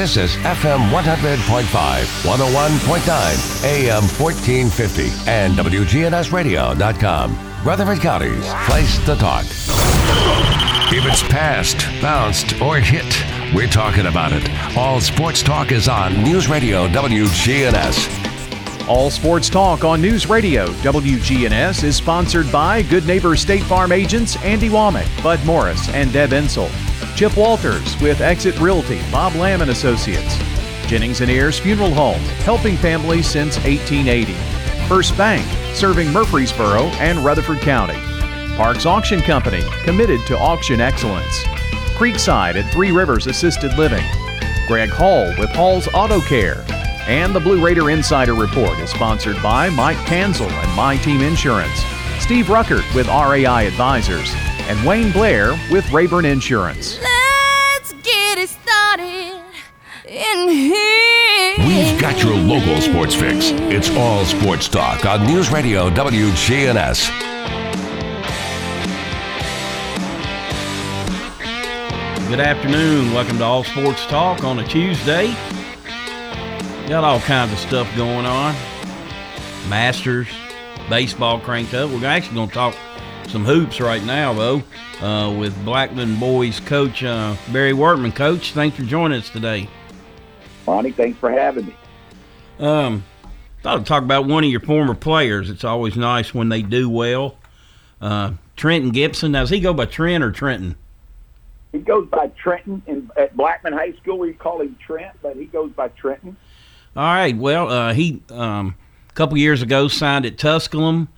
This is FM 100.5, 101.9, AM 1450, and WGNSradio.com. Rutherford County's place to talk. If it's passed, bounced, or hit, we're talking about it. All sports talk is on News Radio WGNS. All Sports Talk on News Radio WGNS is sponsored by Good Neighbor State Farm agents Andy Womack, Bud Morris, and Deb Insel. Chip Walters with Exit Realty, Bob Lamb and Associates. Jennings and Ayers Funeral Home, helping families since 1880. First Bank, serving Murfreesboro and Rutherford County. Parks Auction Company, committed to auction excellence. Creekside at Three Rivers Assisted Living. Greg Hall with Hall's Auto Care. And the Blue Raider Insider Report is sponsored by Mike Tanzel and My Team Insurance, Steve Ruckert with RAI Advisors, and Wayne Blair with Rayburn Insurance. We've got your local sports fix. It's all sports talk on News Radio WGNS. Good afternoon. Welcome to All Sports Talk on a Tuesday. Got all kinds of stuff going on. Masters, baseball cranked up. We're actually going to talk some hoops right now, though, uh, with Blackman boys coach uh, Barry Wortman. Coach, thanks for joining us today. Monty, thanks for having me. Um, thought I'd talk about one of your former players. It's always nice when they do well. Uh, Trenton Gibson. Now, does he go by Trent or Trenton? He goes by Trenton in, at Blackman High School. We call him Trent, but he goes by Trenton. All right. Well, uh, he um, a couple years ago signed at Tusculum.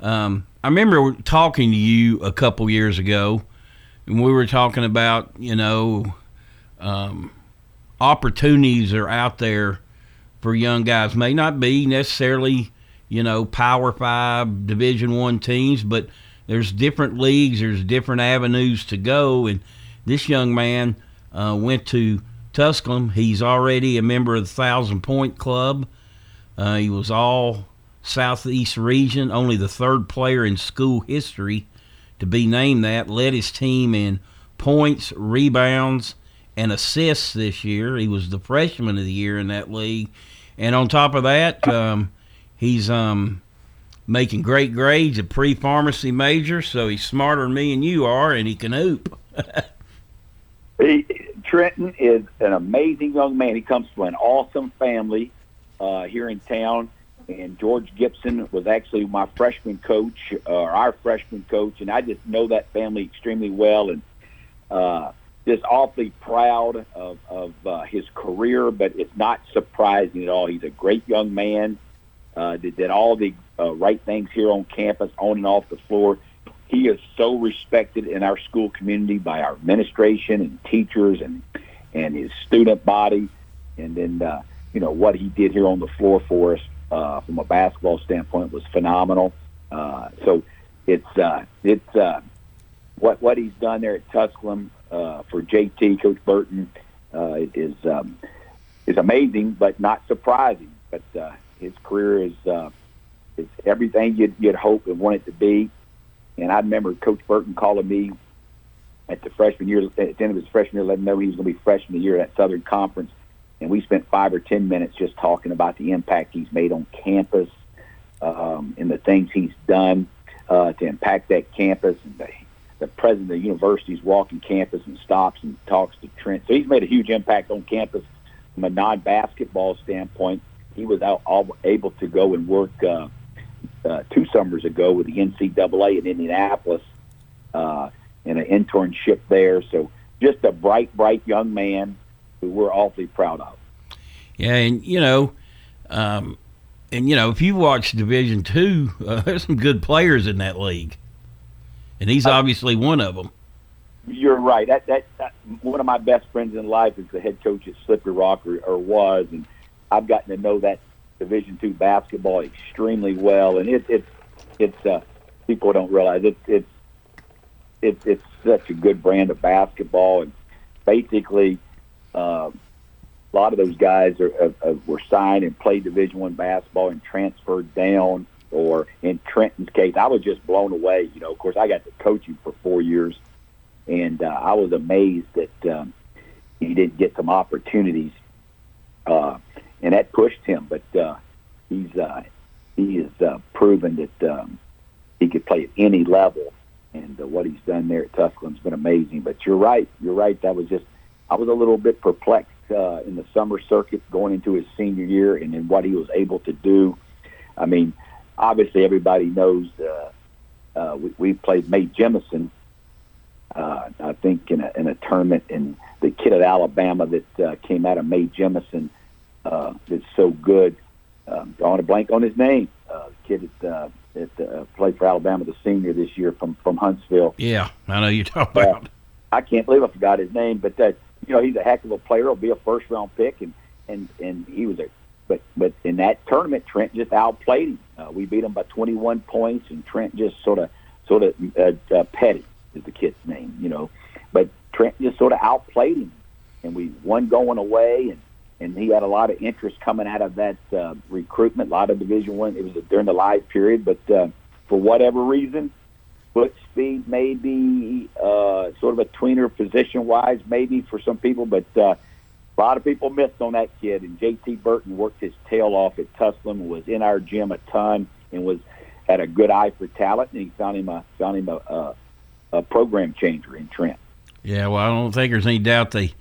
Um, I remember talking to you a couple years ago, and we were talking about you know um, opportunities are out there for young guys. May not be necessarily you know Power Five, Division One teams, but there's different leagues. There's different avenues to go, and this young man uh, went to Tusculum. He's already a member of the Thousand Point Club. Uh, he was all Southeast region, only the third player in school history to be named that. Led his team in points, rebounds, and assists this year. He was the freshman of the year in that league. And on top of that, um, he's um, making great grades A pre pharmacy major, so he's smarter than me and you are, and he can hoop. He, Trenton is an amazing young man. He comes from an awesome family uh, here in town. And George Gibson was actually my freshman coach, uh, or our freshman coach, and I just know that family extremely well, and uh, just awfully proud of, of uh, his career. But it's not surprising at all. He's a great young man. Uh, did, did all the uh, right things here on campus, on and off the floor he is so respected in our school community by our administration and teachers and and his student body and then uh, you know what he did here on the floor for us uh, from a basketball standpoint was phenomenal uh, so it's uh, it's uh, what what he's done there at Tusculum uh, for JT Coach Burton uh, is um, is amazing but not surprising but uh, his career is uh, is everything you'd, you'd hope and want it to be and I remember Coach Burton calling me at the freshman year, at the end of his freshman year, letting him know he was going to be freshman year at Southern Conference. And we spent five or ten minutes just talking about the impact he's made on campus um, and the things he's done uh, to impact that campus. And the, the president of the university's walking campus and stops and talks to Trent. So he's made a huge impact on campus from a non-basketball standpoint. He was out, all, able to go and work uh, uh, two summers ago with the NCAA in Indianapolis uh, in an internship there. So just a bright, bright young man who we're awfully proud of. Yeah, and you know, um, and you know, if you watch Division Two, uh, there's some good players in that league, and he's obviously one of them. You're right. That, that, that one of my best friends in life is the head coach at Slippery Rock, or, or was, and I've gotten to know that Division two basketball extremely well, and it, it's it's uh, people don't realize it, it's it's it's such a good brand of basketball, and basically uh, a lot of those guys are, are, are were signed and played Division one basketball and transferred down. Or in Trenton's case, I was just blown away. You know, of course, I got to coach him for four years, and uh, I was amazed that um, he didn't get some opportunities uh, and that pushed him. But uh, he's uh, he has uh, proven that um, he could play at any level, and uh, what he's done there at Tusculum's been amazing. But you're right, you're right. That was just I was a little bit perplexed uh, in the summer circuit going into his senior year, and then what he was able to do. I mean, obviously everybody knows. Uh, uh, we, we played Mae Jemison, uh, I think, in a, in a tournament, and the kid at Alabama that uh, came out of Mae Jemison uh, is so good. Um, drawing a blank on his name. Uh, kid that uh, that uh, played for Alabama, the senior this year from from Huntsville. Yeah, I know you're talking Uh, about. I can't believe I forgot his name, but that you know he's a heck of a player. He'll be a first round pick, and and and he was a. But but in that tournament, Trent just outplayed him. Uh, we beat him by 21 points, and Trent just sort of sort of uh, uh, petty is the kid's name, you know. But Trent just sort of outplayed him, and we won going away, and and he had a lot of interest coming out of that uh, recruitment. A lot of Division One. It was during the live period, but uh, for whatever reason, foot speed maybe uh, sort of a tweener position wise maybe for some people, but uh, a lot of people missed on that kid. And JT Burton worked his tail off at Tusculum, was in our gym a ton, and was had a good eye for talent. And he found him a found him a, a, a program changer in Trent. Yeah, well, I don't think there's any doubt they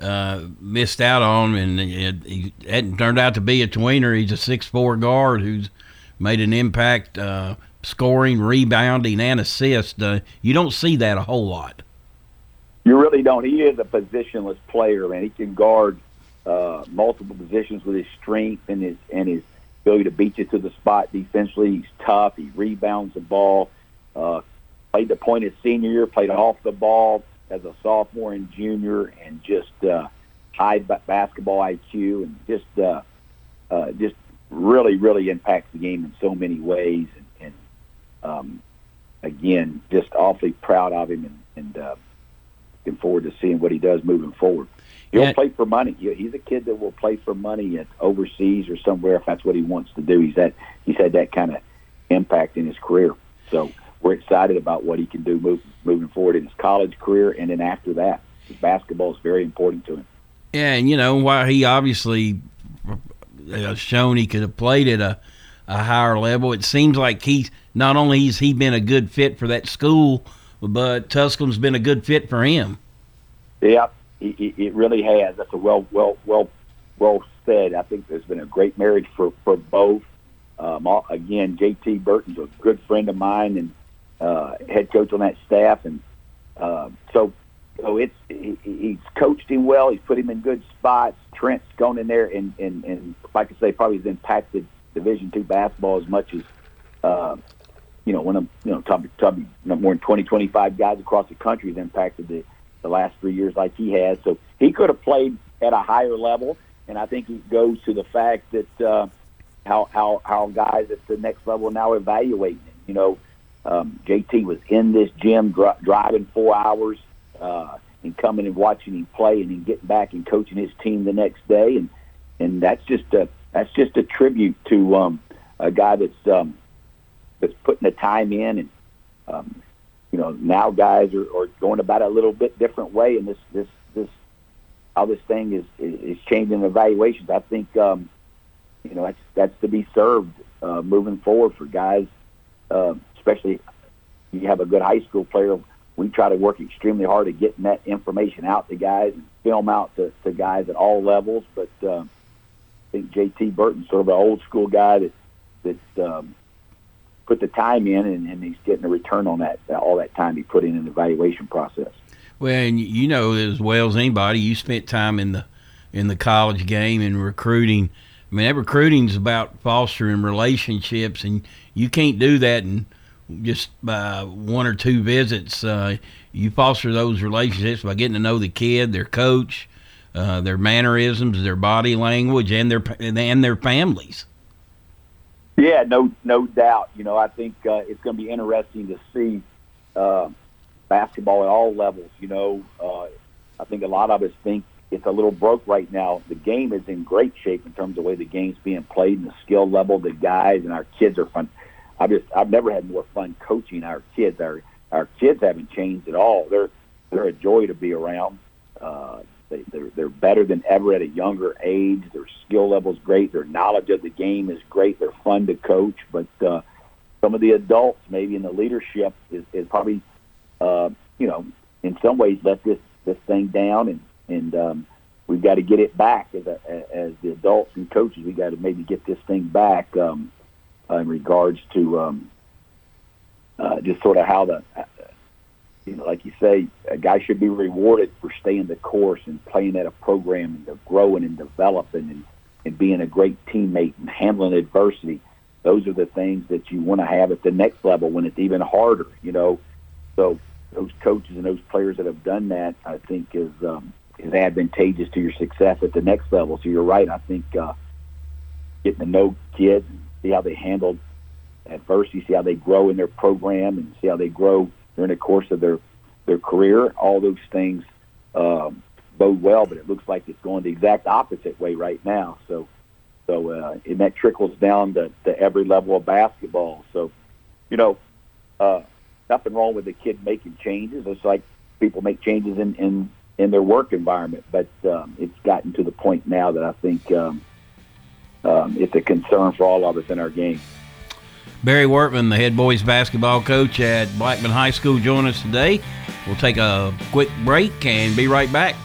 uh, missed out on him, and it, he hadn't turned out to be a tweener. He's a six-four guard who's made an impact, uh, scoring, rebounding, and assist. Uh, you don't see that a whole lot. You really don't. He is a positionless player, man. He can guard uh, multiple positions with his strength and his and his ability to beat you to the spot defensively. He's tough. He rebounds the ball. Uh, played the point his senior year. Played off the ball as a sophomore and junior, and just uh, high ba- basketball IQ and just uh, uh, just really really impacts the game in so many ways. And, and um, again, just awfully proud of him and. and uh, looking forward to seeing what he does moving forward. He'll Yeah. play for money. He's a kid that will play for money at overseas or somewhere if that's what he wants to do. He's that he's had that kind of impact in his career. So we're excited about what he can do move, moving forward in his college career and then after that. His basketball is very important to him. Yeah, and you know while he obviously uh, shown he could have played at a, a higher level, it seems like he's not only has he been a good fit for that school, but Tusculum's been a good fit for him. Yeah, he, it really has. That's a well, well, well, well said. I think there's been a great marriage for for both. Um, again, JT Burton's a good friend of mine and uh, head coach on that staff, and uh, so so it's he, he's coached him well. He's put him in good spots. Trent's gone in there and and and like I say, probably has impacted Division two basketball as much as. Uh, you know, one of you know, probably, probably more than 20, 25 guys across the country has impacted the the last three years like he has. So he could have played at a higher level, and I think it goes to the fact that uh, how how how guys at the next level now evaluating him. You know, um, JT was in this gym dri- driving four hours uh, and coming and watching him play, and then getting back and coaching his team the next day, and and that's just a that's just a tribute to um, a guy that's um, that's putting the time in and um, you know now guys are, are going about it a little bit different way. And this this this how this thing is is changing evaluations i think um you know that's that's to be served uh, moving forward for guys uh, especially you have a good high school player. We try to work extremely hard at getting that information out to guys and film out to, to guys at all levels. But uh, I think JT Burton's sort of an old school guy that that um, put the time in, and, and he's getting a return on that all that time he put in an evaluation process. Well, and you know as well as anybody, you spent time in the in the college game and recruiting. I mean, that recruiting's about fostering relationships, and you can't do that in just by one or two visits. Uh, you foster those relationships by getting to know the kid, their coach, uh, their mannerisms, their body language, and their and their families. Yeah, no, no doubt. You know, I think uh, it's going to be interesting to see uh, basketball at all levels. You know, uh, I think a lot of us think it's a little broke right now. The game is in great shape in terms of the way the game's being played and the skill level. The guys and our kids are fun. I just I've never had more fun coaching our kids. Our our kids haven't changed at all. They're they're a joy to be around. Uh, They, they're, they're better than ever at a younger age. Their skill level is great. Their knowledge of the game is great. They're fun to coach. But uh, some of the adults, maybe in the leadership, is, is probably, uh, you know, in some ways let this this thing down, and and um, we've got to get it back as a, as the adults and coaches. We got to maybe get this thing back um, in regards to um, uh, just sort of how the you know, like you say, a guy should be rewarded for staying the course and playing at a program and growing and developing and, and being a great teammate and handling adversity. Those are the things that you want to have at the next level when it's even harder, you know. So those coaches and those players that have done that, I think, is um, is advantageous to your success at the next level. So you're right. I think uh, getting to know kids see how they handle adversity, see how they grow in their program, and see how they grow during the course of their their career. All those things um, bode well, but it looks like it's going the exact opposite way right now. So, so uh, and that trickles down to, to every level of basketball. So, you know, uh, nothing wrong with the kid making changes. It's like people make changes in in, in their work environment, but um, it's gotten to the point now that I think um, um, it's a concern for all of us in our game. Barry Wortman, the head boys basketball coach at Blackman High School, join us today. We'll take a quick break and be right back.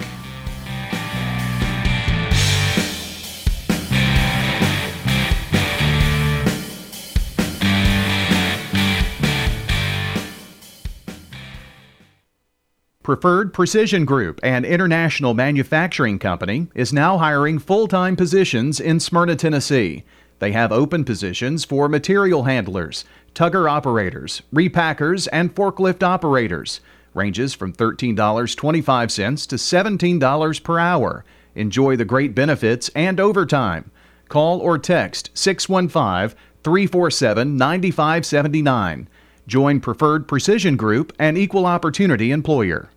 Preferred Precision Group, an international manufacturing company, is now hiring full time positions in Smyrna, Tennessee. They have open positions for material handlers, tugger operators, repackers, and forklift operators. Ranges from $13.25 to $17 per hour. Enjoy the great benefits and overtime. Call or text 615 347 9579. Join Preferred Precision Group, an equal opportunity employer.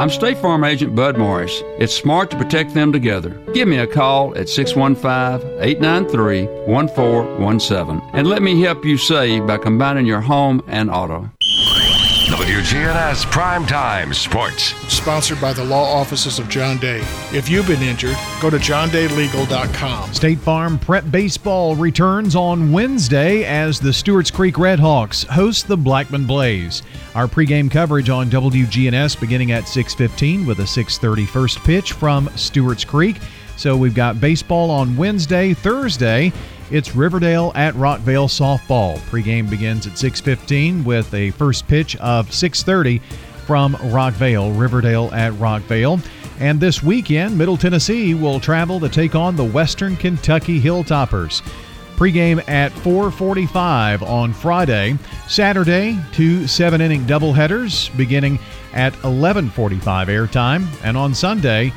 I'm State Farm Agent Bud Morris. It's smart to protect them together. Give me a call at 615 893 1417 and let me help you save by combining your home and auto. WGNS Primetime Sports. Sponsored by the law offices of John Day. If you've been injured, go to johndaylegal.com. State Farm Prep Baseball returns on Wednesday as the Stewarts Creek Redhawks host the Blackman Blaze. Our pregame coverage on WGNS beginning at 6:15 with a 6:30 first pitch from Stewarts Creek. So we've got baseball on Wednesday, Thursday. It's Riverdale at Rockvale softball. Pregame begins at 6:15 with a first pitch of 6:30 from Rockvale. Riverdale at Rockvale. And this weekend, Middle Tennessee will travel to take on the Western Kentucky Hilltoppers. Pregame at 4:45 on Friday. Saturday, two seven-inning doubleheaders beginning at 11:45 airtime, and on Sunday,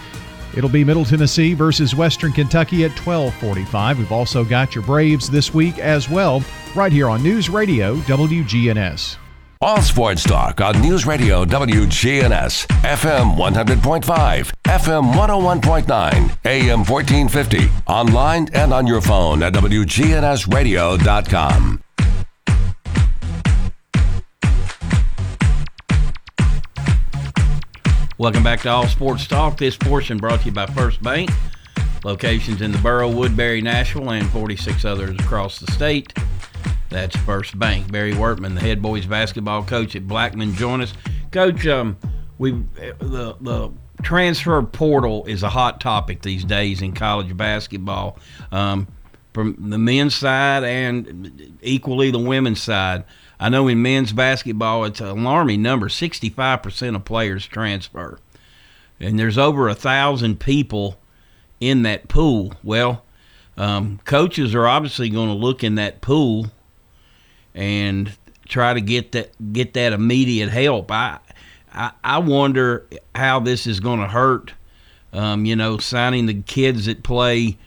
it'll be Middle Tennessee versus Western Kentucky at 12:45. We've also got your Braves this week as well, right here on News Radio WGNS. All sports talk on News Radio WGNS, FM 100.5, FM 101.9, AM 1450, online and on your phone at WGNSradio.com. Welcome back to All Sports Talk. This portion brought to you by First Bank. Locations in the borough, Woodbury, Nashville, and 46 others across the state. That's First Bank. Barry Wortman, the head boys basketball coach at Blackman, join us. Coach, um, we the the transfer portal is a hot topic these days in college basketball, um, from the men's side and equally the women's side. I know in men's basketball, it's an alarming number 65% of players transfer. And there's over a thousand people in that pool. Well, um, coaches are obviously going to look in that pool and try to get that get that immediate help. I I, I wonder how this is going to hurt. Um, you know, signing the kids that play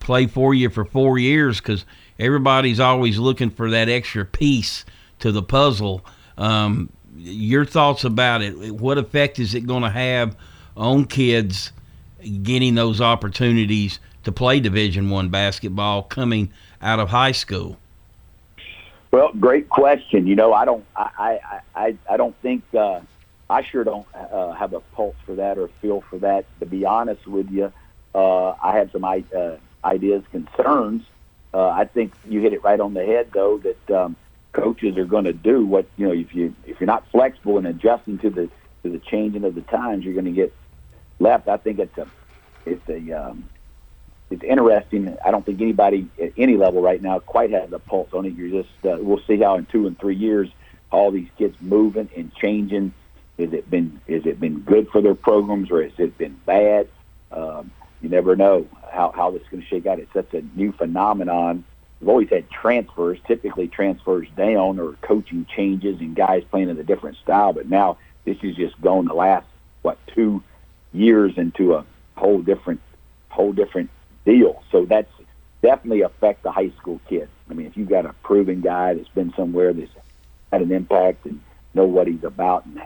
play for you for four years because everybody's always looking for that extra piece to the puzzle. Um, your thoughts about it? What effect is it going to have on kids getting those opportunities to play Division One basketball coming out of high school? Well, great question. You know, I don't, I, I, I, I don't think, uh, I sure don't uh, have a pulse for that or feel for that. To be honest with you, uh, I have some uh, ideas, concerns. Uh, I think you hit it right on the head, though. That um, coaches are going to do what you know if you if you're not flexible and adjusting to the to the changing of the times, you're going to get left. I think it's a it's a um, it's interesting. I don't think anybody at any level right now quite has a pulse on it. You're just uh, we'll see how in two and three years all these kids moving and changing. Has it been has it been good for their programs or has it been bad? Um, you never know how how this is going to shake out. It's such a new phenomenon we've always had transfers, typically transfers down or coaching changes and guys playing in a different style. But now this is just going the last what two years into a whole different whole different deal. So that's definitely affect the high school kid. I mean, if you've got a proven guy that's been somewhere that's had an impact and know what he's about, and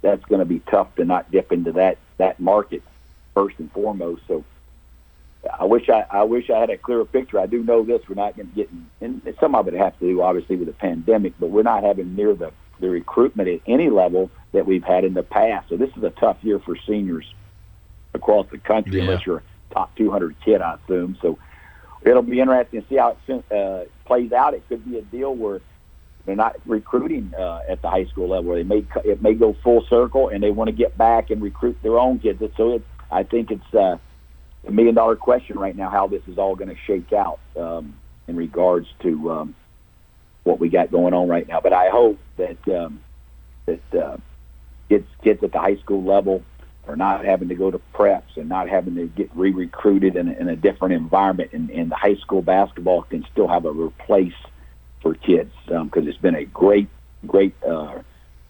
that's going to be tough to not dip into that that market first and foremost. So I wish I, I wish I had a clearer picture. I do know this: we're not going to get, and some of it has to do obviously with the pandemic, but we're not having near the the recruitment at any level that we've had in the past. So this is a tough year for seniors across the country, yeah. unless you're a top 200 kid, I assume. So it'll be interesting to see how it uh, plays out. It could be a deal where they're not recruiting uh, at the high school level. They may it may go full circle, and they want to get back and recruit their own kids. So it, I think it's. Uh, a million dollar question right now how this is all going to shake out um, in regards to um, what we got going on right now. But I hope that um, that uh, kids kids at the high school level are not having to go to preps and not having to get re-recruited in a, in a different environment, and, and the high school basketball can still have a replace for kids because um, it's been a great great. Uh,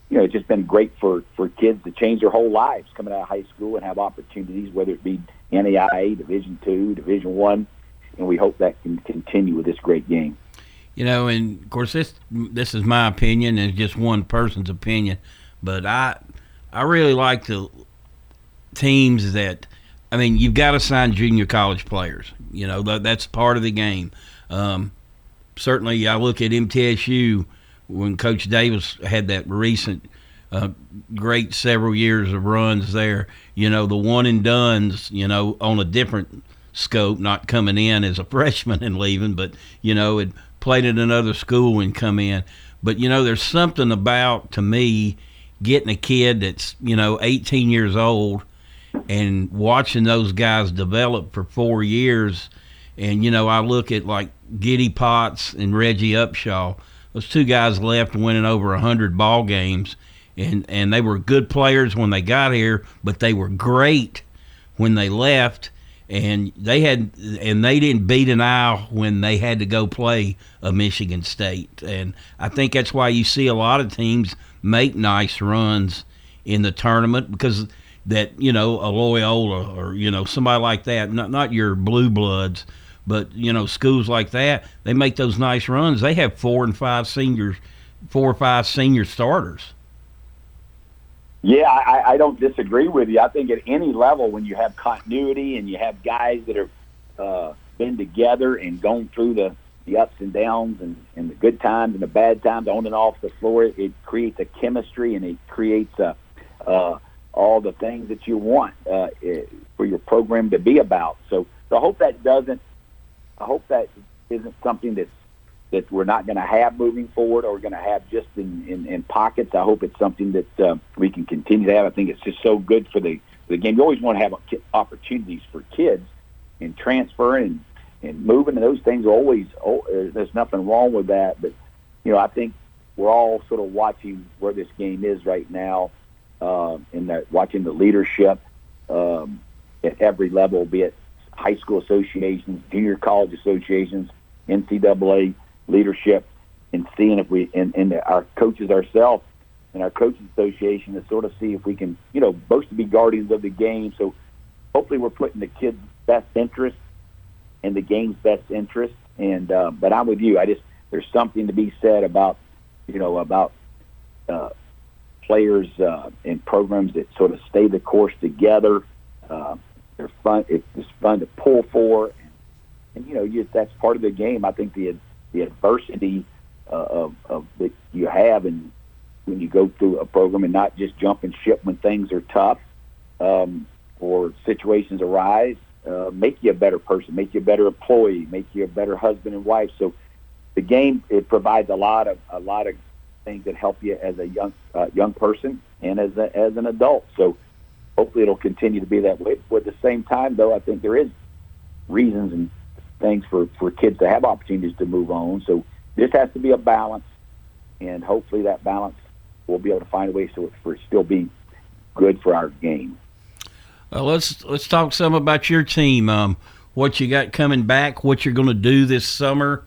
you know, it's just been great for, for kids to change their whole lives coming out of high school and have opportunities, whether it be NAIA, Division Two, Division One, and we hope that can continue with this great game. You know, and of course, this this is my opinion, and just one person's opinion, but I I really like the teams that. I mean, you've got to sign junior college players. You know, that, that's part of the game. Um, certainly, I look at MTSU when Coach Davis had that recent great several years of runs there. You know, the one and duns, you know, on a different scope, not coming in as a freshman and leaving, but, you know, had played at another school and come in. But, you know, there's something about, to me, getting a kid that's, you know, 18 years old and watching those guys develop for four years. And, you know, I look at like Giddy Potts and Reggie Upshaw. Those two guys left winning over 100 ball games and and they were good players when they got here, but they were great when they left. And they had, and they didn't beat an eye when they had to go play a Michigan State. And I think that's why you see a lot of teams make nice runs in the tournament because that you know a Loyola or you know somebody like that, not not your blue bloods, but you know schools like that, they make those nice runs. They have four and five seniors, four or five senior starters. Yeah, I, I don't disagree with you. I think at any level, when you have continuity and you have guys that have uh, been together and gone through the, the ups and downs and, and the good times and the bad times on and off the floor, it creates a chemistry and it creates a, uh, all the things that you want uh, eh, for your program to be about. So, so I hope that doesn't. I hope that isn't something that's that we're not going to have moving forward, or we're going to have just in, in, in pockets. I hope it's something that uh, we can continue to have. I think it's just so good for the the game. You always want to have opportunities for kids and transferring and and moving, and those things are always. Oh, there's nothing wrong with that, but you know, I think we're all sort of watching where this game is right now, uh, in that watching the leadership um, at every level, be it high school associations, junior college associations, NCAA leadership, and seeing if we and, and our coaches ourselves and our coaches association to sort of see if we can, you know, both to be guardians of the game. So hopefully we're putting the kids' best interest in the game's best interest. And uh, but I'm with you. I just there's something to be said about you know about uh, players uh, and programs that sort of stay the course together. Uh, they're fun. It's fun to pull for, and, and you know you, that's part of the game. I think the the adversity uh, of, of that you have and when you go through a program and not just jump and ship when things are tough um, or situations arise, uh, make you a better person, make you a better employee, make you a better husband and wife. So the game it provides a lot of a lot of things that help you as a young uh, young person and as a, as an adult. So hopefully it'll continue to be that way. But at the same time, though, I think there is reasons and things for for kids to have opportunities to move on. So this has to be a balance, and hopefully that balance we'll be able to find a way so it for still be good for our game. Well, let's let's talk some about your team. Um, what you got coming back, what you're going to do this summer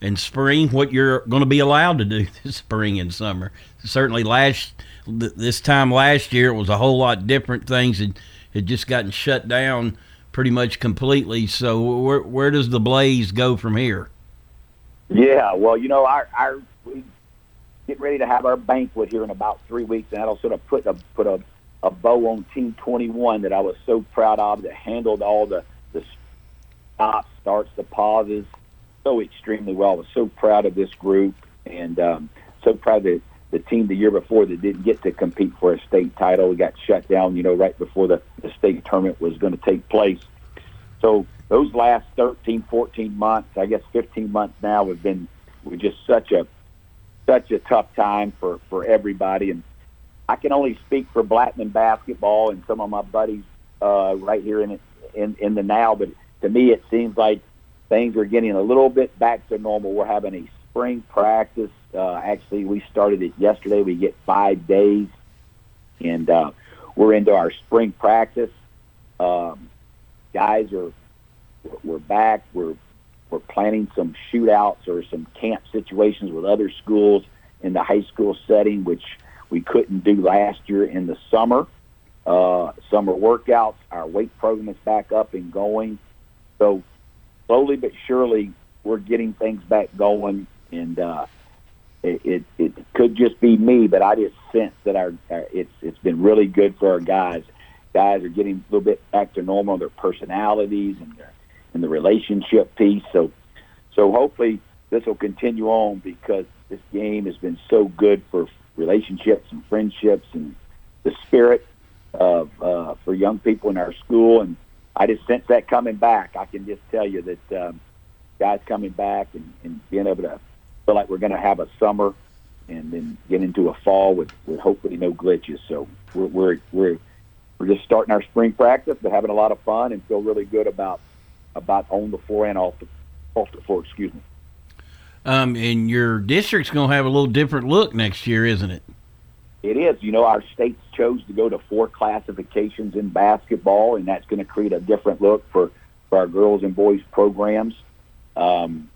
and spring, what you're going to be allowed to do this spring and summer. Certainly, last this time last year, it was a whole lot different. Things had, had just gotten shut down pretty much completely. So, where where does the Blaze go from here? Yeah, well, you know, our our get ready to have our banquet here in about three weeks, and that'll sort of put a put a a bow on Team 21 that I was so proud of that handled all the the stops, starts, the pauses so extremely well. I was so proud of this group and um, so proud of the team the year before that didn't get to compete for a state title. Got shut down, you know, right before the, the state tournament was going to take place. So those last 13, 14 months, I guess 15 months now, have been were just such a such a tough time for for everybody. And I can only speak for Blackman basketball and some of my buddies uh, right here in in in the now. But to me, it seems like things are getting a little bit back to normal. We're having a spring practice. Uh, actually, we started it yesterday. We get five days, and uh, we're into our spring practice. Um, guys are we're back. We're we're planning some shootouts or some camp situations with other schools in the high school setting, which we couldn't do last year in the summer. Uh, summer workouts, our weight program is back up and going. So slowly but surely, we're getting things back going. And uh, it, it, could just be me, but I just sense that our, our it's it's been really good for our guys. Guys are getting a little bit back to normal, their personalities and their and the relationship piece. So so hopefully this will continue on because this game has been so good for relationships and friendships and the spirit of uh, for young people in our school. And I just sense that coming back. I can just tell you that um, guys coming back and, and being able to feel like we're going to have a summer and then get into a fall with, with hopefully no glitches. So we're, we're we're we're just starting our spring practice, but having a lot of fun and feel really good about about on the floor and off the off the floor. Excuse me. Um, and your district's going to have a little different look next year, isn't it? It is. You know, our states chose to go to four classifications in basketball, and that's going to create a different look for, for our girls and boys programs. Um,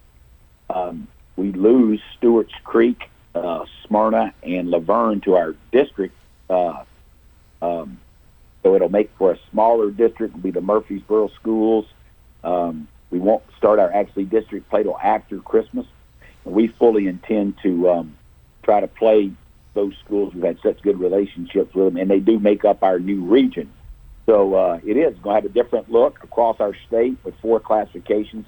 um, we lose Stewart's Creek, uh, Smyrna, and La Vergne to our district. Uh, um, so it'll make for a smaller district. It'll be the Murfreesboro schools. Um, we won't start our actually district play till after Christmas we fully intend to um, try to play those schools. We've had such good relationships with them, and they do make up our new region. So uh, it is going to have a different look across our state with four classifications.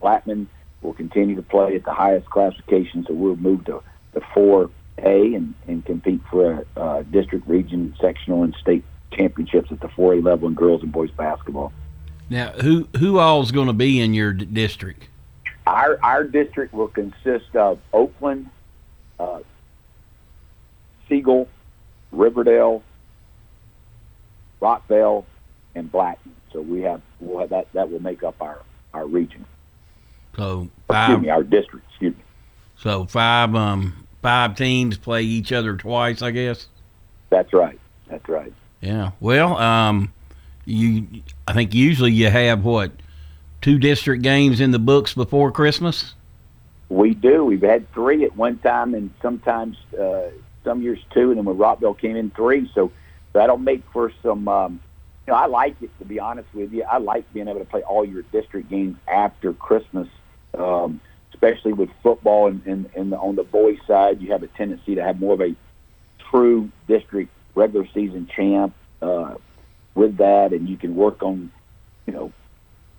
Blackman will continue to play at the highest classification, so we'll move to the 4A and, and compete for a uh, district, region, sectional, and state championships at the 4A level in girls and boys basketball. Now, who who all is going to be in your d- district? Our our district will consist of Oakland, uh, Siegel, Riverdale, Rockvale, and Blackman. So we have we'll have that that will make up our our region. So Excuse five. me, our district. Excuse me. So five um five teams play each other twice, I guess. That's right. That's right. Yeah. Well, um, you I think usually you have what two district games in the books before Christmas. We do. We've had three at one time, and sometimes uh, some years two, and then when Rockvale came in three. So that'll make for some. Um, you know, I like it to be honest with you. I like being able to play all your district games after Christmas, um, especially with football and, and, and on the boys' side, you have a tendency to have more of a true district regular season champ uh, with that, and you can work on, you know,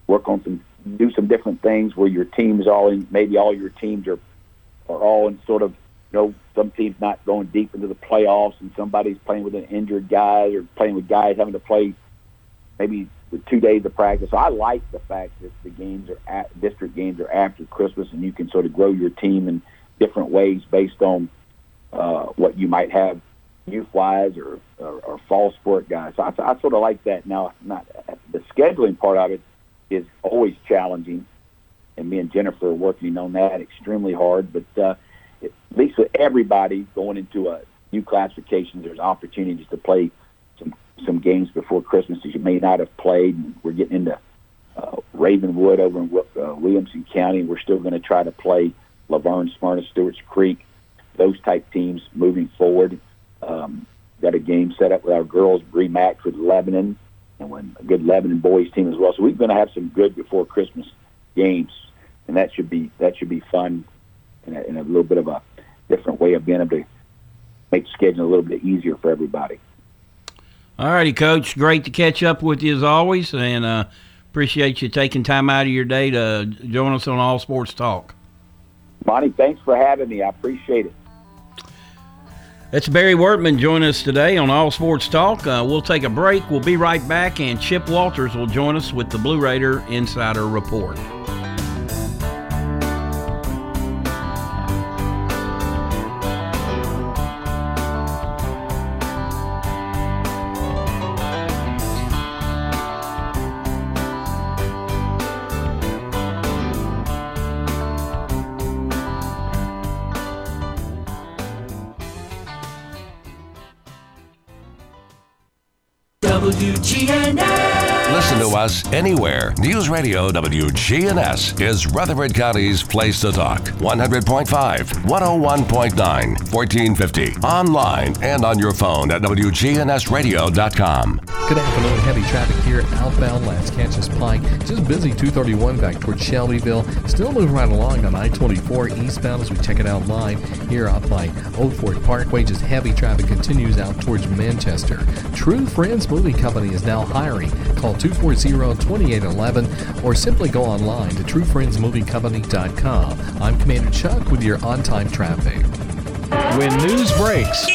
work on some do some different things where your teams all in maybe all your teams are are all in sort of you know some teams not going deep into the playoffs and somebody's playing with an injured guy or playing with guys having to play maybe with two days of practice. So I like the fact that the games are at district games are after Christmas and you can sort of grow your team in different ways based on uh, what you might have youth wise or, or, or fall sport guys. So I, I sort of like that. Now, not the scheduling part of it is always challenging, and me and Jennifer are working on that extremely hard. But uh, at least with everybody going into a new classification, there's opportunities to play some games before Christmas that you may not have played. And we're getting into uh, Ravenwood over in uh, Williamson County. We're still going to try to play La Vergne, Smyrna, Stewart's Creek, those type teams moving forward. Um, got a game set up with our girls rematch with Lebanon, and when a good Lebanon boys team as well. So we're going to have some good before Christmas games, and that should be that should be fun, and a, and a little bit of a different way of being able to make scheduling a little bit easier for everybody. All righty, Coach. Great to catch up with you as always, and uh, appreciate you taking time out of your day to join us on All Sports Talk. Monty, thanks for having me. I appreciate it. That's Barry Wortman joining us today on All Sports Talk. Uh, we'll take a break. We'll be right back, and Chip Walters will join us with the Blue Raider Insider Report. Anywhere. News Radio WGNS is Rutherford County's place to talk. 100.5, 101.9, 1450. Online and on your phone at WGNSradio.com. Good afternoon. Heavy traffic here outbound Cassius Pike. Just busy 231 back towards Shelbyville. Still moving right along on I-24 eastbound as we check it out live here up by Old Fort Parkway. Just heavy traffic continues out towards Manchester. True Friends Movie Company is now hiring. Call 240-2811 or simply go online to truefriendsmoviecompany.com. I'm Commander Chuck with your on-time traffic. When news breaks,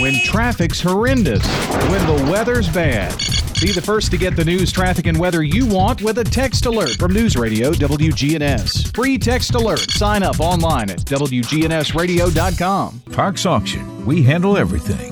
when traffic's horrendous, when the weather's bad. Be the first to get the news, traffic, and weather you want with a text alert from News Radio WGNS. Free text alert. Sign up online at WGNSradio.com. Parks Auction. We handle everything.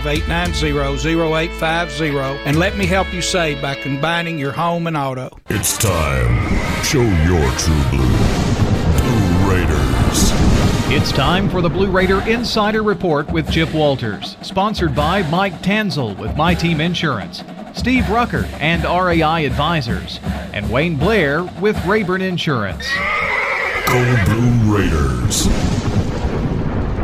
615-890-0850 and let me help you save by combining your home and auto. It's time. Show your true blue. Blue Raiders. It's time for the Blue Raider Insider Report with Chip Walters, sponsored by Mike Tanzel with My Team Insurance, Steve Rucker and RAI Advisors, and Wayne Blair with Rayburn Insurance. Go Blue Raiders.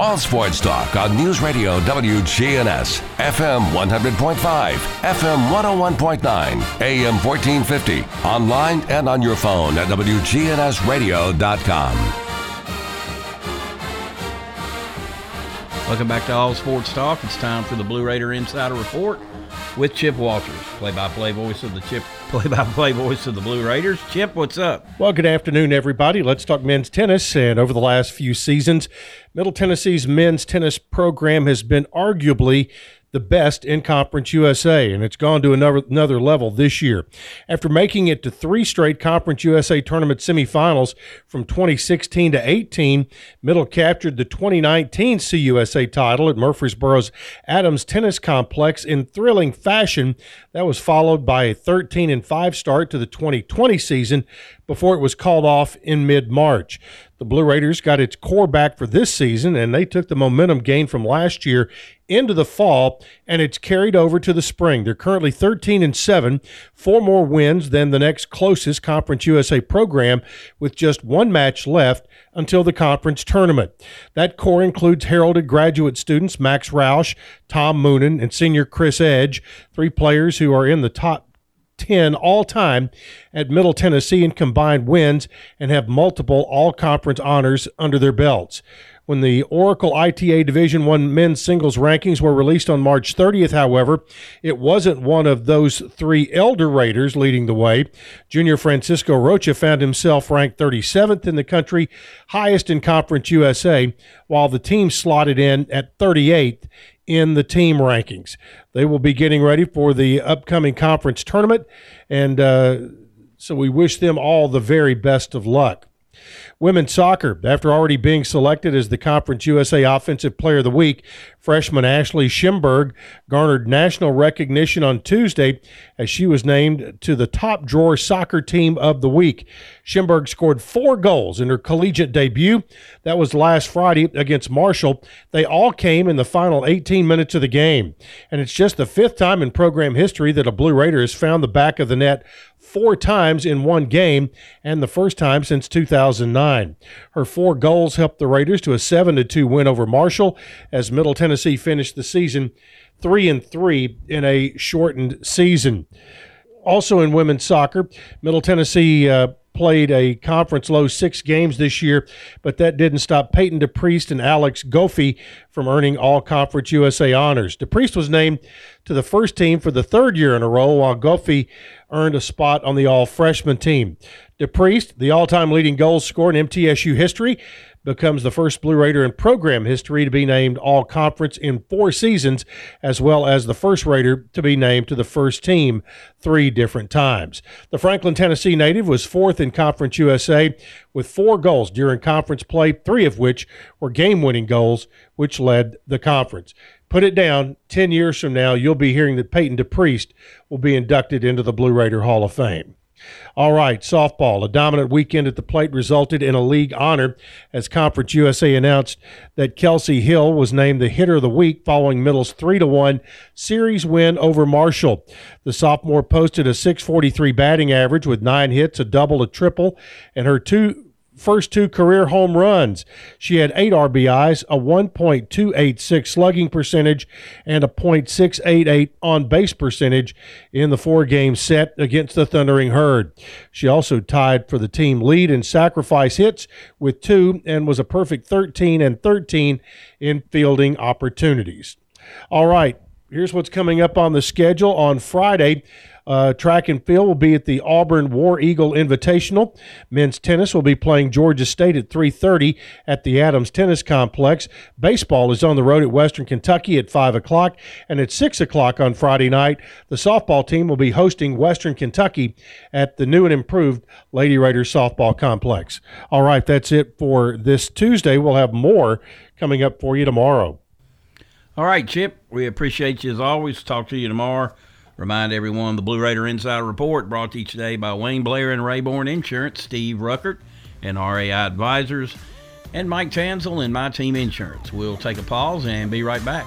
All sports talk on News Radio WGNS, FM 100.5, FM 101.9, AM 1450, online and on your phone at WGNSradio.com. Welcome back to All Sports Talk. It's time for the Blue Raider Insider Report with Chip Walters, play-by-play voice of the Chip, play-by-play voice of the Blue Raiders. Chip, what's up? Well, good afternoon, everybody. Let's talk men's tennis. And over the last few seasons, Middle Tennessee's men's tennis program has been arguably the best in Conference USA, and it's gone to another another level this year. After making it to three straight Conference USA tournament semifinals from 2016 to 18, Middle captured the 2019 CUSA title at Murfreesboro's Adams Tennis Complex in thrilling fashion. That was followed by a 13 and 5 start to the 2020 season before it was called off in mid March. The Blue Raiders got its core back for this season, and they took the momentum gained from last year into the fall, and it's carried over to the spring. They're currently 13 and 7, four more wins than the next closest Conference USA program, with just one match left until the conference tournament. That core includes heralded graduate students Max Roush, Tom Moonen, and senior Chris Edge, three players who are in the top 10 all time at Middle Tennessee in combined wins and have multiple all conference honors under their belts. When the Oracle ITA Division One men's singles rankings were released on March 30th, however, it wasn't one of those three elder Raiders leading the way. Junior Francisco Rocha found himself ranked 37th in the country, highest in Conference USA, while the team slotted in at 38th in the team rankings. They will be getting ready for the upcoming conference tournament, and uh, so we wish them all the very best of luck. Women's soccer, after already being selected as the Conference USA Offensive Player of the Week, freshman Ashley Schimberg garnered national recognition on Tuesday as she was named to the top drawer soccer team of the week. Schimberg scored four goals in her collegiate debut. That was last Friday against Marshall. They all came in the final 18 minutes of the game. And it's just the fifth time in program history that a Blue Raider has found the back of the net four times in one game and the first time since 2009. Her four goals helped the Raiders to a 7 2 win over Marshall as Middle Tennessee finished the season 3 and 3 in a shortened season. Also in women's soccer, Middle Tennessee uh, played a conference low six games this year, but that didn't stop Peyton DePriest and Alex Goffey from earning all conference USA honors. DePriest was named to the first team for the third year in a row, while Goffey earned a spot on the all freshman team. DePriest, the all time leading goal scorer in MTSU history, becomes the first Blue Raider in program history to be named All Conference in four seasons, as well as the first Raider to be named to the first team three different times. The Franklin, Tennessee native was fourth in Conference USA with four goals during conference play, three of which were game winning goals, which led the conference. Put it down, 10 years from now, you'll be hearing that Peyton DePriest will be inducted into the Blue Raider Hall of Fame. All right, softball. A dominant weekend at the plate resulted in a league honor as Conference USA announced that Kelsey Hill was named the hitter of the week following Middle's 3 to 1 series win over Marshall. The sophomore posted a 643 batting average with 9 hits, a double, a triple, and her two first two career home runs. She had eight RBIs, a 1.286 slugging percentage, and a .688 on base percentage in the four game set against the Thundering Herd. She also tied for the team lead in sacrifice hits with two and was a perfect 13 and 13 in fielding opportunities. All right, here's what's coming up on the schedule on Friday. Uh, track and field will be at the Auburn War Eagle Invitational. Men's tennis will be playing Georgia State at 3:30 at the Adams Tennis Complex. Baseball is on the road at Western Kentucky at 5 o'clock, and at 6 o'clock on Friday night, the softball team will be hosting Western Kentucky at the new and improved Lady Raiders softball complex. All right, that's it for this Tuesday. We'll have more coming up for you tomorrow. All right, Chip, we appreciate you as always. Talk to you tomorrow. Remind everyone the Blue Raider Insider Report brought to you today by Wayne Blair and Rayborn Insurance, Steve Ruckert and RAI Advisors, and Mike Tansel and My Team Insurance. We'll take a pause and be right back.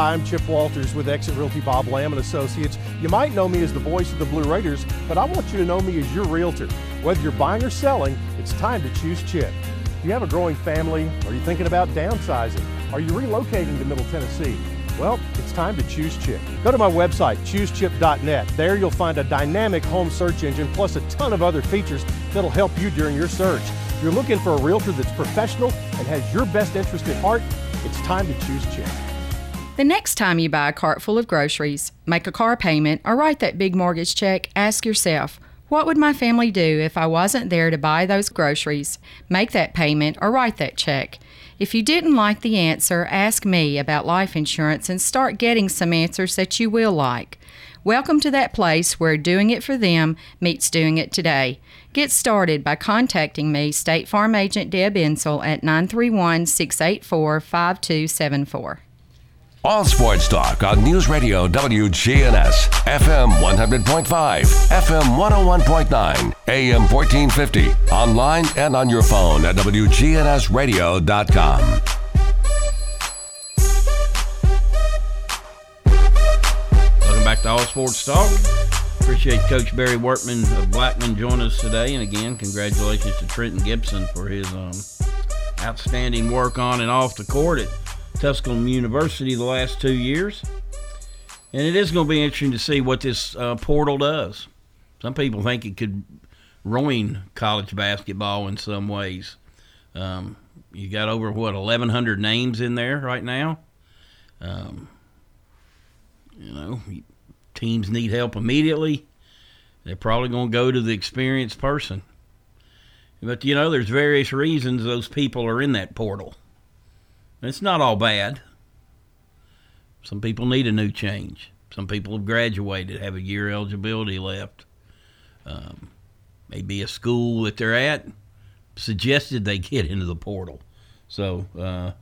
Hi, I'm Chip Walters with Exit Realty Bob Lamb and Associates. You might know me as the voice of the Blue Raiders, but I want you to know me as your realtor. Whether you're buying or selling, it's time to choose Chip. Do you have a growing family? Are you thinking about downsizing? Are you relocating to Middle Tennessee? Well, it's time to choose Chip. Go to my website, choosechip.net. There you'll find a dynamic home search engine plus a ton of other features that'll help you during your search. If you're looking for a realtor that's professional and has your best interest at heart, it's time to choose Chip. The next time you buy a cart full of groceries, make a car payment, or write that big mortgage check, ask yourself, what would my family do if I wasn't there to buy those groceries, make that payment, or write that check? If you didn't like the answer, ask me about life insurance and start getting some answers that you will like. Welcome to that place where doing it for them meets doing it today. Get started by contacting me, State Farm Agent Deb Insel, at 931 684 5274. All sports talk on News Radio WGNS, FM 100.5, FM 101.9, AM 1450, online and on your phone at WGNSradio.com. Welcome back to All Sports Talk. Appreciate Coach Barry Wortman of Blackman joining us today. And again, congratulations to Trenton Gibson for his um, outstanding work on and off the court at Tusculum University the last two years. And it is going to be interesting to see what this uh, portal does. Some people think it could ruin college basketball in some ways. Um, you got over, what, 1,100 names in there right now? Um, you know, teams need help immediately. They're probably going to go to the experienced person. But, you know, there's various reasons those people are in that portal. It's not all bad. Some people need a new change. Some people have graduated, have a year eligibility left. Um, maybe a school that they're at suggested they get into the portal. So uh,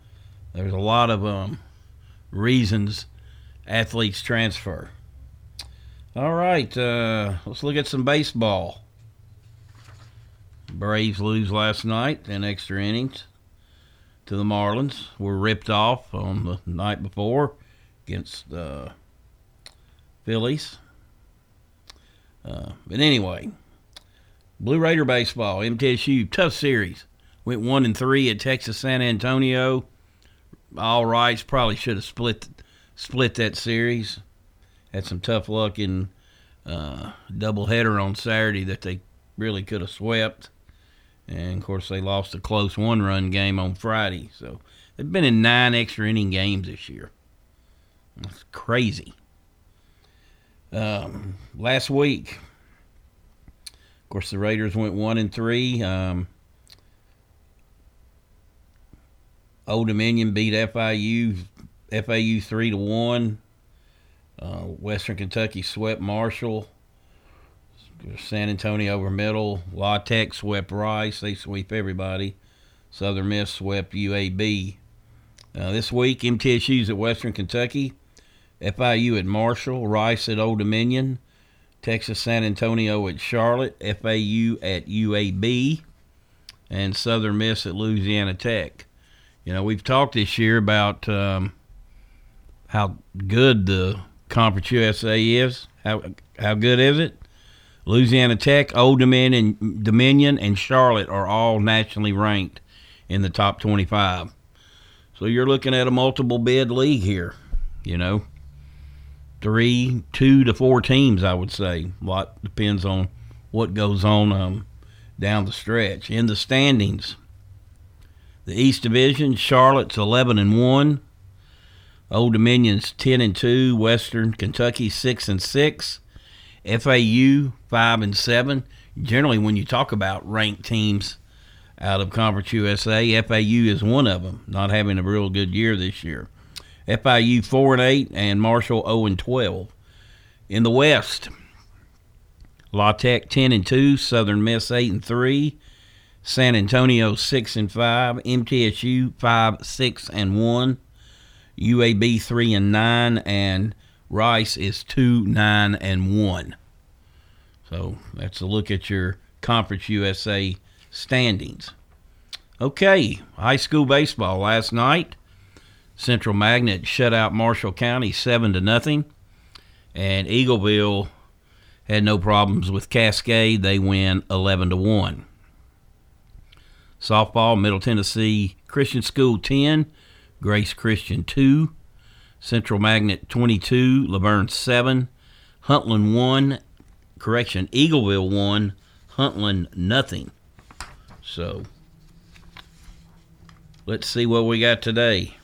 there's a lot of um, reasons athletes transfer. All right, uh, let's look at some baseball. Braves lose last night in extra innings to the Marlins. Were ripped off on the night before against the uh, Phillies. Uh, but anyway, Blue Raider baseball, MTSU, tough series. Went one and three at Texas San Antonio. All rights, probably should have split split that series. Had some tough luck in uh, doubleheader on Saturday that they really could have swept. And of course, they lost a close one run game on Friday. So they've been in nine extra inning games this year. That's crazy. Um, last week, of course, the Raiders went one and three. Um, Old Dominion beat FIU, FAU three to one. Uh, Western Kentucky swept Marshall. San Antonio over Middle. La Tech swept Rice. They sweep everybody. Southern Miss swept UAB. Uh, this week, MTSU's at Western Kentucky. FIU at Marshall. Rice at Old Dominion. Texas San Antonio at Charlotte. FAU at UAB. And Southern Miss at Louisiana Tech. You know, we've talked this year about um, how good the Conference USA is. How how good is it? Louisiana Tech, Old Dominion, Dominion, and Charlotte are all nationally ranked in the top 25. So you're looking at a multiple bid league here, you know. Three, two to four teams, I would say. A lot depends on what goes on um, down the stretch. In the standings, the East Division, Charlotte's 11 and 1. Old Dominion's 10 and 2. Western Kentucky 6 and 6. FAU 5 and 7. Generally, when you talk about ranked teams out of Conference USA, FAU is one of them, not having a real good year this year. FIU 4 and 8 and Marshall 0 and 12. In the West, La Tech 10 and 2, Southern Miss 8 and 3, San Antonio 6 and 5, MTSU 5 6 and 1, UAB 3 and 9 and Rice is 2 9 and 1. So that's a look at your Conference USA standings. Okay, high school baseball last night. Central Magnet shut out Marshall County 7 to nothing and Eagleville had no problems with Cascade. They win 11 to 1. Softball, Middle Tennessee Christian School 10, Grace Christian 2, Central Magnet 22, La Vergne 7, Huntland 1, correction, Eagleville 1, Huntland nothing. So, let's see what we got today.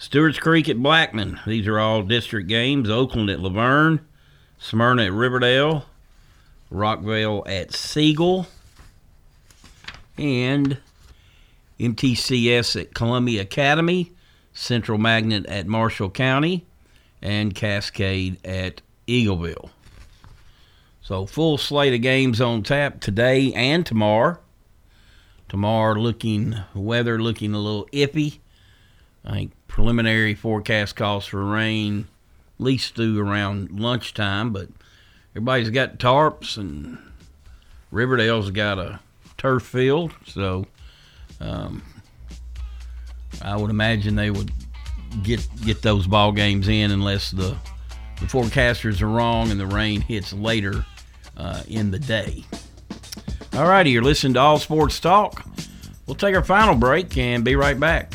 Stewart's Creek at Blackman. These are all district games. Oakland at La Vergne. Smyrna at Riverdale. Rockvale at Siegel. And MTCS at Columbia Academy. Central Magnet at Marshall County. And Cascade at Eagleville. So, full slate of games on tap today and tomorrow. Tomorrow, looking weather looking a little iffy. I think preliminary forecast calls for rain at least through around lunchtime, but everybody's got tarps and Riverdale's got a turf field, so um, I would imagine they would get get those ball games in unless the the forecasters are wrong and the rain hits later uh, in the day. All righty, you're listening to All Sports Talk. We'll take our final break and be right back.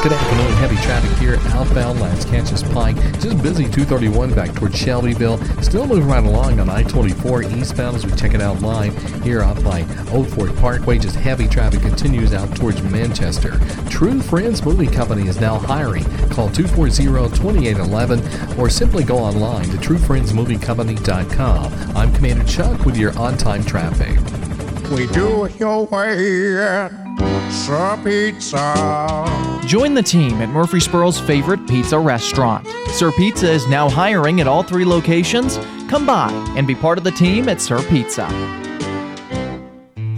Good afternoon. Heavy traffic here at outbound Cassius Pike. Just busy 231 back towards Shelbyville. Still moving right along on I-24 eastbound as we check it out live here out by Old Fort Parkway. Just heavy traffic continues out towards Manchester. True Friends Movie Company is now hiring. Call 240-2811 or simply go online to truefriendsmoviecompany.com. I'm Commander Chuck with your on-time traffic. We do it your way at Sir Pizza. Join the team at Murfreesboro's favorite pizza restaurant. Sir Pizza is now hiring at all three locations. Come by and be part of the team at Sir Pizza.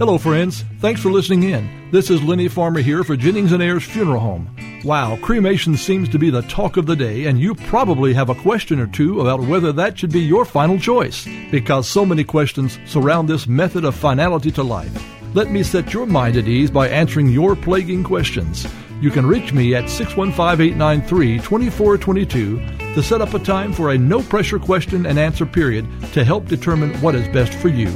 Hello, friends. Thanks for listening in. This is Lenny Farmer here for Jennings and Ayers Funeral Home. Wow, cremation seems to be the talk of the day, and you probably have a question or two about whether that should be your final choice, because so many questions surround this method of finality to life. Let me set your mind at ease by answering your plaguing questions. You can reach me at 615 893 2422 to set up a time for a no pressure question and answer period to help determine what is best for you.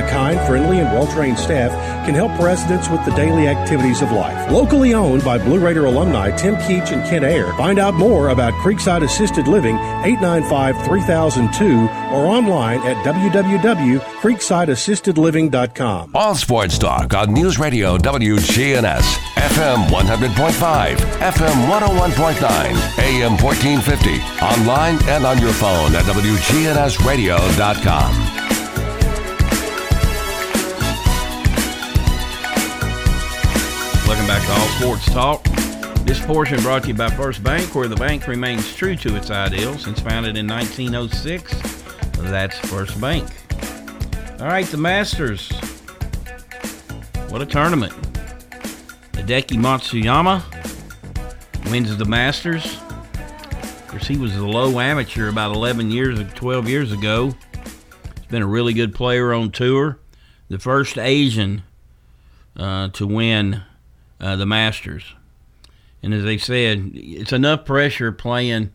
A kind, friendly, and well trained staff can help residents with the daily activities of life. Locally owned by Blue Raider alumni Tim Keach and Ken Ayer. Find out more about Creekside Assisted Living 895 3002 or online at www.creeksideassistedliving.com. All sports talk on News Radio WGNS, FM 100.5, FM 101.9, AM 1450, online and on your phone at WGNSradio.com. Welcome back to All Sports Talk. This portion brought to you by First Bank, where the bank remains true to its ideals since founded in 1906. That's First Bank. All right, the Masters. What a tournament. Hideki Matsuyama wins the Masters. Of course, he was a low amateur about 11 years, 12 years ago. He's been a really good player on tour. The first Asian uh, to win uh, the Masters. And as they said, it's enough pressure playing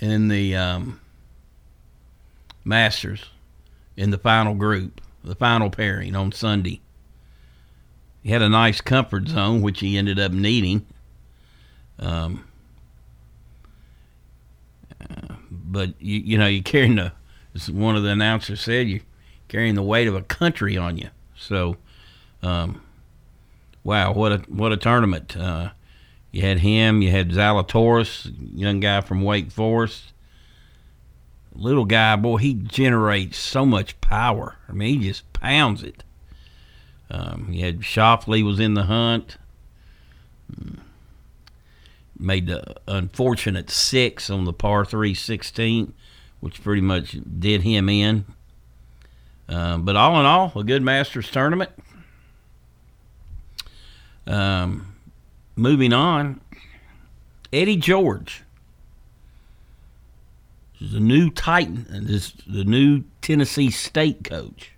in the um, Masters in the final group, the final pairing on Sunday. He had a nice comfort zone, which he ended up needing. Um, uh, but you you know you're carrying the as one of the announcers said you're carrying the weight of a country on you. So, um, wow, what a what a tournament! Uh, you had him, you had Zalatoris, young guy from Wake Forest. Little guy, boy, he generates so much power. I mean, he just pounds it. Um, you had Schauffele was in the hunt. Made the unfortunate six on the par 3 16, which pretty much did him in. Uh, but all in all, a good Masters tournament. Um, moving on, Eddie George is the new Titan, and is the new Tennessee State coach.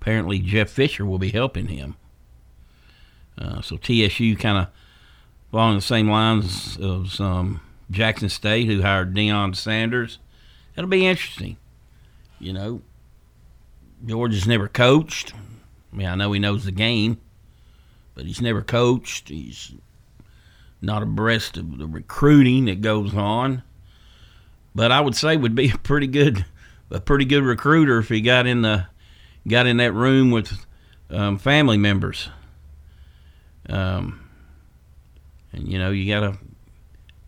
Apparently, Jeff Fisher will be helping him. Uh, so TSU kind of along the same lines of um, Jackson State, who hired Deion Sanders. It'll be interesting. You know, George has never coached. I mean, I know he knows the game, but he's never coached. He's not abreast of the recruiting that goes on. But I would say would be a pretty good, a pretty good recruiter if he got in the, got in that room with um, family members. Um, and you know you gotta,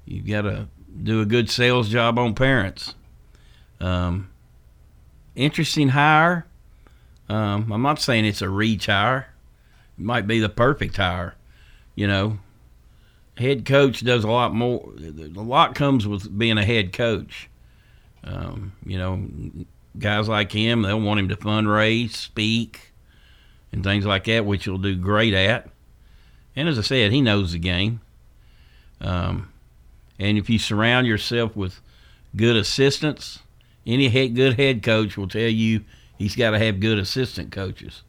you gotta do a good sales job on parents. Um, interesting hire. Um, I'm not saying it's a reach hire. Might be the perfect hire. You know, head coach does a lot more. A lot comes with being a head coach. Um, you know, guys like him, they'll want him to fundraise, speak, and things like that, which he'll do great at. And as I said, he knows the game. Um, and if you surround yourself with good assistants, any head, good head coach will tell you he's got to have good assistant coaches.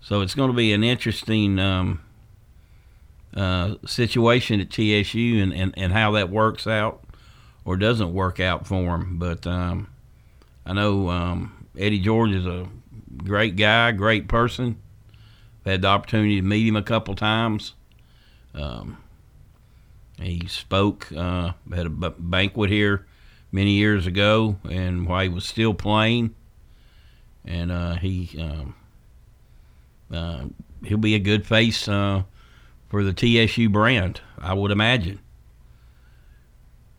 So it's going to be an interesting um, uh, situation at TSU and, and, and how that works out or doesn't work out for him. But um, I know um, Eddie George is a great guy, great person. I've had the opportunity to meet him a couple times. Um, he spoke uh, at a b- banquet here many years ago, and while he was still playing, and uh, he um, uh, he'll be a good face uh, for the TSU brand, I would imagine.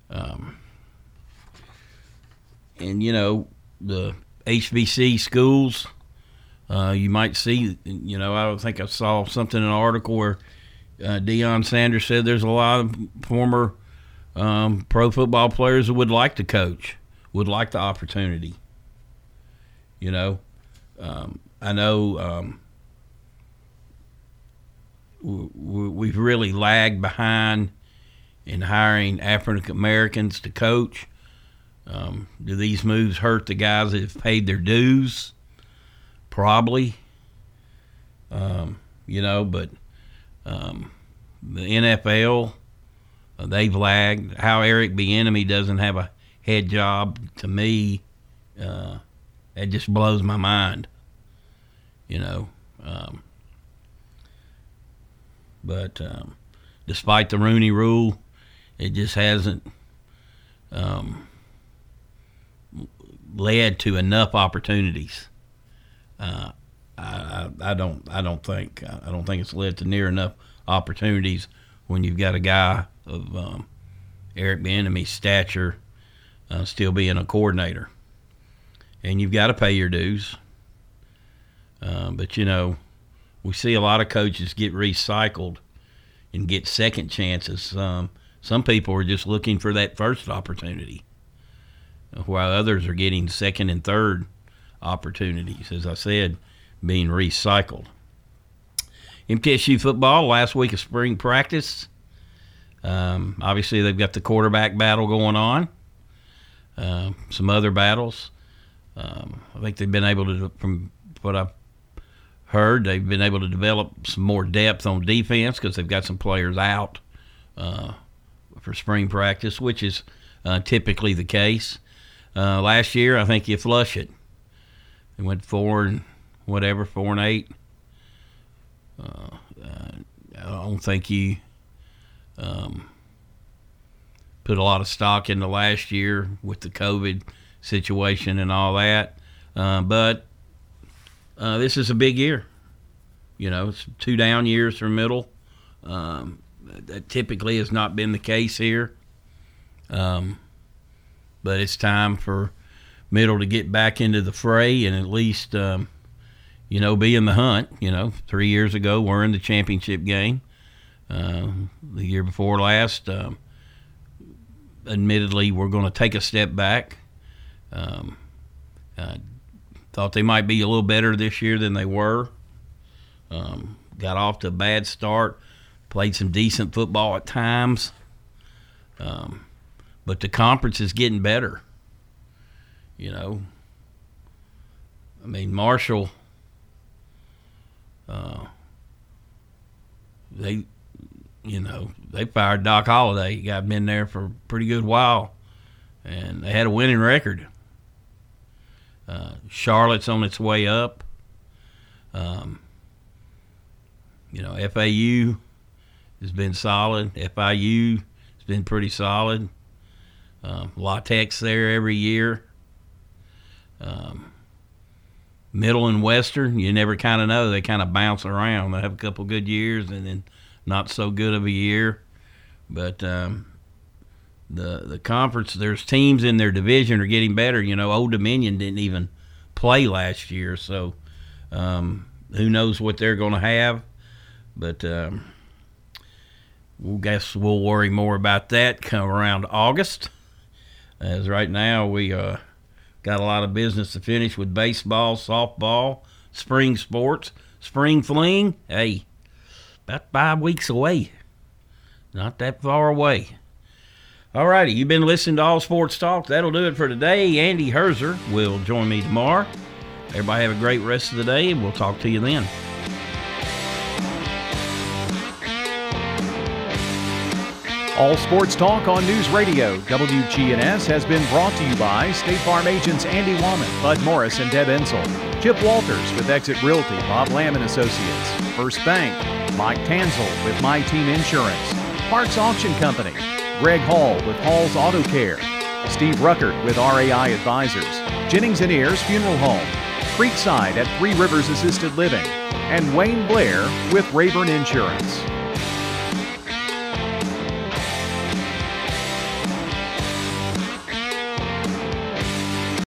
Um, and you know the HBC schools, uh, you might see. You know, I think I saw something in an article where uh, Deion Sanders said there's a lot of former um, pro football players who would like to coach, would like the opportunity. You know, um, I know um, we've really lagged behind in hiring African Americans to coach. Um, do these moves hurt the guys that have paid their dues? Probably. Um, you know, but um, the NFL, uh, they've lagged. How Eric Bieniemy doesn't have a head job to me, uh, it just blows my mind. You know, um, but um, despite the Rooney Rule, it just hasn't um, led to enough opportunities. Uh, I, I, I don't I don't think I don't think it's led to near enough opportunities when you've got a guy of um, Eric Bieniemy's stature uh, still being a coordinator, and you've got to pay your dues. Uh, but you know, we see a lot of coaches get recycled and get second chances. Um, some people are just looking for that first opportunity, while others are getting second and third opportunities. As I said, being recycled. MTSU football last week of spring practice. Um, obviously, they've got the quarterback battle going on. Uh, some other battles. Um, I think they've been able to, from what I've heard, they've been able to develop some more depth on defense because they've got some players out uh, for spring practice, which is uh, typically the case. Uh, last year, I think you flush it. They went four and whatever, four and eight. Uh, uh, I don't think you um, put a lot of stock into last year with the COVID situation and all that. Uh, but uh, this is a big year. You know, it's two down years for middle. Um, that typically has not been the case here. Um, but it's time for middle to get back into the fray and at least, um, you know, be in the hunt. You know, three years ago, we're in the championship game. Uh, the year before last, um, admittedly, we're going to take a step back. Um, uh, thought they might be a little better this year than they were. Um, got off to a bad start, played some decent football at times. Um, but the conference is getting better. You know, I mean, Marshall, uh, they, you know, they fired Doc Holliday. He got been there for a pretty good while, and they had a winning record. Uh, Charlotte's on its way up. Um, you know, FAU has been solid. FIU has been pretty solid. Um, La-Tech's there every year. Um, middle and Western, you never kind of know. They kind of bounce around. They have a couple good years and then not so good of a year. But um, the the conference, there's teams in their division are getting better. You know, Old Dominion didn't even play last year, so um, who knows what they're going to have. But um, we'll guess we'll worry more about that come around August. As right now we uh, got a lot of business to finish with baseball, softball, spring sports, spring fling. Hey, about five weeks away. Not that far away. All righty, you've been listening to All Sports Talk. That'll do it for today. Andy Herzer will join me tomorrow. Everybody have a great rest of the day, and we'll talk to you then. All Sports Talk on News Radio WGNS has been brought to you by State Farm agents Andy Womack, Bud Morris, and Deb Ensel. Chip Walters with Exit Realty, Bob Lamb and Associates. First Bank, Mike Tanzel with My Team Insurance. Parks Auction Company, Greg Hall with Hall's Auto Care. Steve Ruckert with RAI Advisors. Jennings and Ayers Funeral Home. Creekside at Three Rivers Assisted Living. And Wayne Blair with Rayburn Insurance.